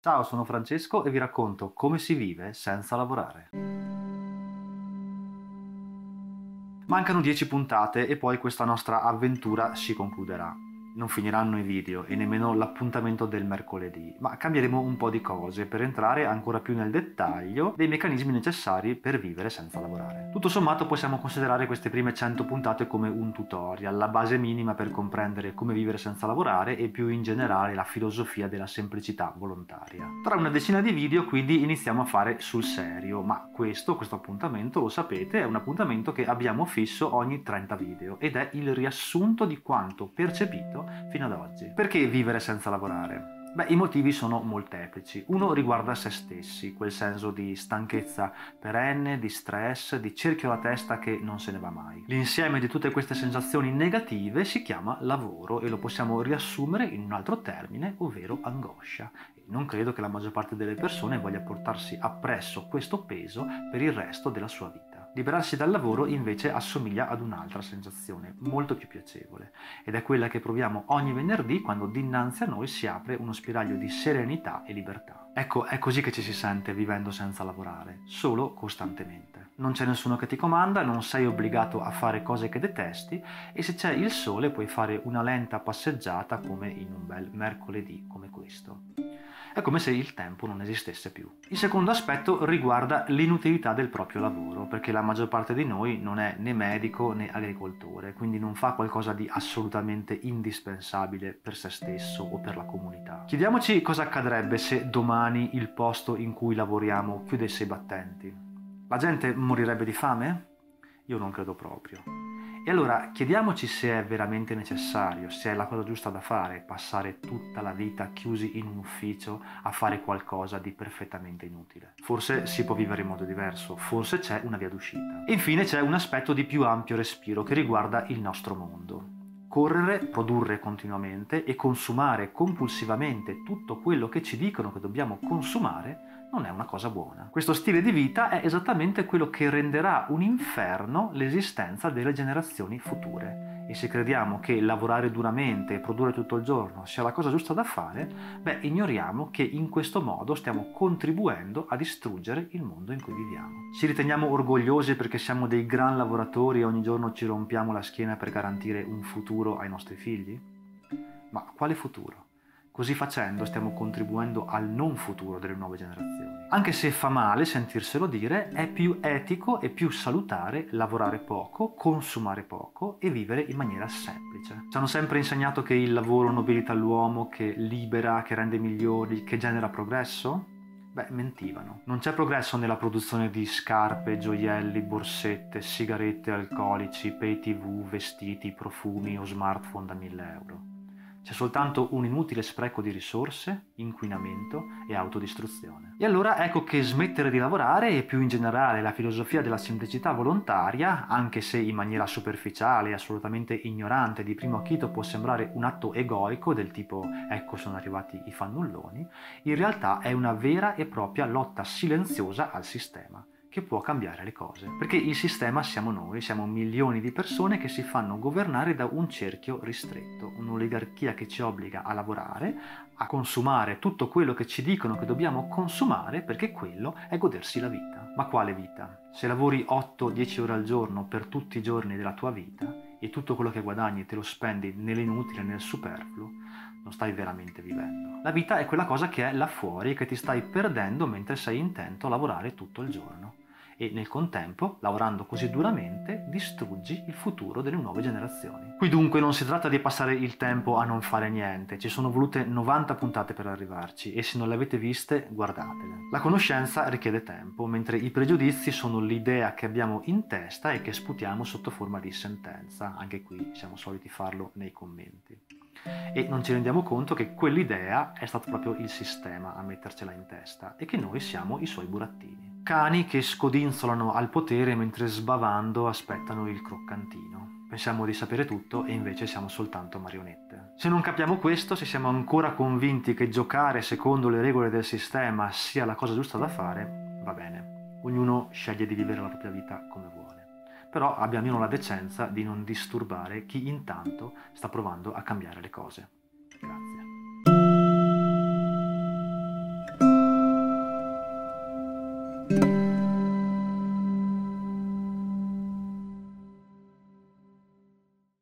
Ciao, sono Francesco e vi racconto come si vive senza lavorare. Mancano 10 puntate e poi questa nostra avventura si concluderà non finiranno i video e nemmeno l'appuntamento del mercoledì, ma cambieremo un po' di cose per entrare ancora più nel dettaglio dei meccanismi necessari per vivere senza lavorare. Tutto sommato possiamo considerare queste prime 100 puntate come un tutorial, la base minima per comprendere come vivere senza lavorare e più in generale la filosofia della semplicità volontaria. Tra una decina di video quindi iniziamo a fare sul serio, ma questo, questo appuntamento, lo sapete, è un appuntamento che abbiamo fisso ogni 30 video ed è il riassunto di quanto percepito fino ad oggi. Perché vivere senza lavorare? Beh, i motivi sono molteplici. Uno riguarda se stessi, quel senso di stanchezza perenne, di stress, di cerchio alla testa che non se ne va mai. L'insieme di tutte queste sensazioni negative si chiama lavoro e lo possiamo riassumere in un altro termine, ovvero angoscia. Non credo che la maggior parte delle persone voglia portarsi appresso questo peso per il resto della sua vita. Liberarsi dal lavoro invece assomiglia ad un'altra sensazione, molto più piacevole, ed è quella che proviamo ogni venerdì quando dinanzi a noi si apre uno spiraglio di serenità e libertà. Ecco, è così che ci si sente vivendo senza lavorare, solo costantemente. Non c'è nessuno che ti comanda, non sei obbligato a fare cose che detesti e se c'è il sole puoi fare una lenta passeggiata come in un bel mercoledì come questo. È come se il tempo non esistesse più. Il secondo aspetto riguarda l'inutilità del proprio lavoro, perché la maggior parte di noi non è né medico né agricoltore, quindi non fa qualcosa di assolutamente indispensabile per se stesso o per la comunità. Chiediamoci cosa accadrebbe se domani il posto in cui lavoriamo chiudesse i battenti. La gente morirebbe di fame? Io non credo proprio. E allora chiediamoci se è veramente necessario, se è la cosa giusta da fare, passare tutta la vita chiusi in un ufficio a fare qualcosa di perfettamente inutile. Forse si può vivere in modo diverso, forse c'è una via d'uscita. Infine c'è un aspetto di più ampio respiro che riguarda il nostro mondo. Correre, produrre continuamente e consumare compulsivamente tutto quello che ci dicono che dobbiamo consumare non è una cosa buona. Questo stile di vita è esattamente quello che renderà un inferno l'esistenza delle generazioni future. E se crediamo che lavorare duramente e produrre tutto il giorno sia la cosa giusta da fare, beh, ignoriamo che in questo modo stiamo contribuendo a distruggere il mondo in cui viviamo. Ci riteniamo orgogliosi perché siamo dei gran lavoratori e ogni giorno ci rompiamo la schiena per garantire un futuro ai nostri figli? Ma quale futuro? Così facendo stiamo contribuendo al non futuro delle nuove generazioni. Anche se fa male sentirselo dire, è più etico e più salutare lavorare poco, consumare poco e vivere in maniera semplice. Ci hanno sempre insegnato che il lavoro nobilita l'uomo, che libera, che rende migliori, che genera progresso? Beh, mentivano. Non c'è progresso nella produzione di scarpe, gioielli, borsette, sigarette, alcolici, pay tv, vestiti, profumi o smartphone da 1000 euro. C'è soltanto un inutile spreco di risorse, inquinamento e autodistruzione. E allora ecco che smettere di lavorare e più in generale la filosofia della semplicità volontaria, anche se in maniera superficiale e assolutamente ignorante di primo acchito può sembrare un atto egoico del tipo ecco sono arrivati i fannulloni, in realtà è una vera e propria lotta silenziosa al sistema che può cambiare le cose. Perché il sistema siamo noi, siamo milioni di persone che si fanno governare da un cerchio ristretto, un'oligarchia che ci obbliga a lavorare, a consumare tutto quello che ci dicono che dobbiamo consumare perché quello è godersi la vita. Ma quale vita? Se lavori 8-10 ore al giorno per tutti i giorni della tua vita e tutto quello che guadagni te lo spendi nell'inutile, nel superfluo, non stai veramente vivendo. La vita è quella cosa che è là fuori e che ti stai perdendo mentre sei intento a lavorare tutto il giorno e nel contempo, lavorando così duramente, distruggi il futuro delle nuove generazioni. Qui dunque non si tratta di passare il tempo a non fare niente, ci sono volute 90 puntate per arrivarci e se non le avete viste guardatele. La conoscenza richiede tempo, mentre i pregiudizi sono l'idea che abbiamo in testa e che sputiamo sotto forma di sentenza, anche qui siamo soliti farlo nei commenti e non ci rendiamo conto che quell'idea è stato proprio il sistema a mettercela in testa e che noi siamo i suoi burattini. Cani che scodinzolano al potere mentre sbavando aspettano il croccantino. Pensiamo di sapere tutto e invece siamo soltanto marionette. Se non capiamo questo, se siamo ancora convinti che giocare secondo le regole del sistema sia la cosa giusta da fare, va bene. Ognuno sceglie di vivere la propria vita come vuole però abbia almeno la decenza di non disturbare chi intanto sta provando a cambiare le cose.